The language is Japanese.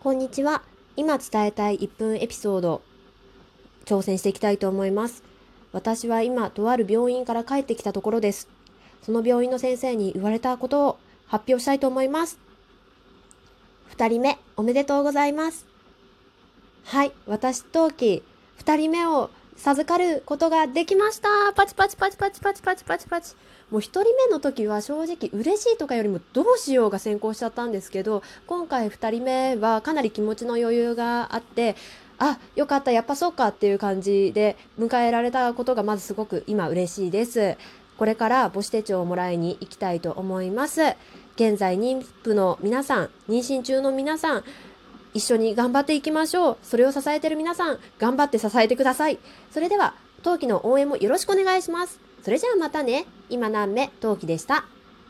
こんにちは。今伝えたい1分エピソード、挑戦していきたいと思います。私は今、とある病院から帰ってきたところです。その病院の先生に言われたことを発表したいと思います。2人目、おめでとうございます。はい、私、陶器、2人目を授かることができましたパチパチパチパチパチパチパチパチ。もう1人目の時は正直嬉しいとかよりもどうしようが先行しちゃったんですけど、今回2人目はかなり気持ちの余裕があって、あ、よかった、やっぱそうかっていう感じで迎えられたことがまずすごく今嬉しいです。これから母子手帳をもらいに行きたいと思います。現在妊婦の皆さん、妊娠中の皆さん、一緒に頑張っていきましょう。それを支えてる皆さん、頑張って支えてください。それでは、冬季の応援もよろしくお願いします。それじゃあまたね。今何目？陶器でした。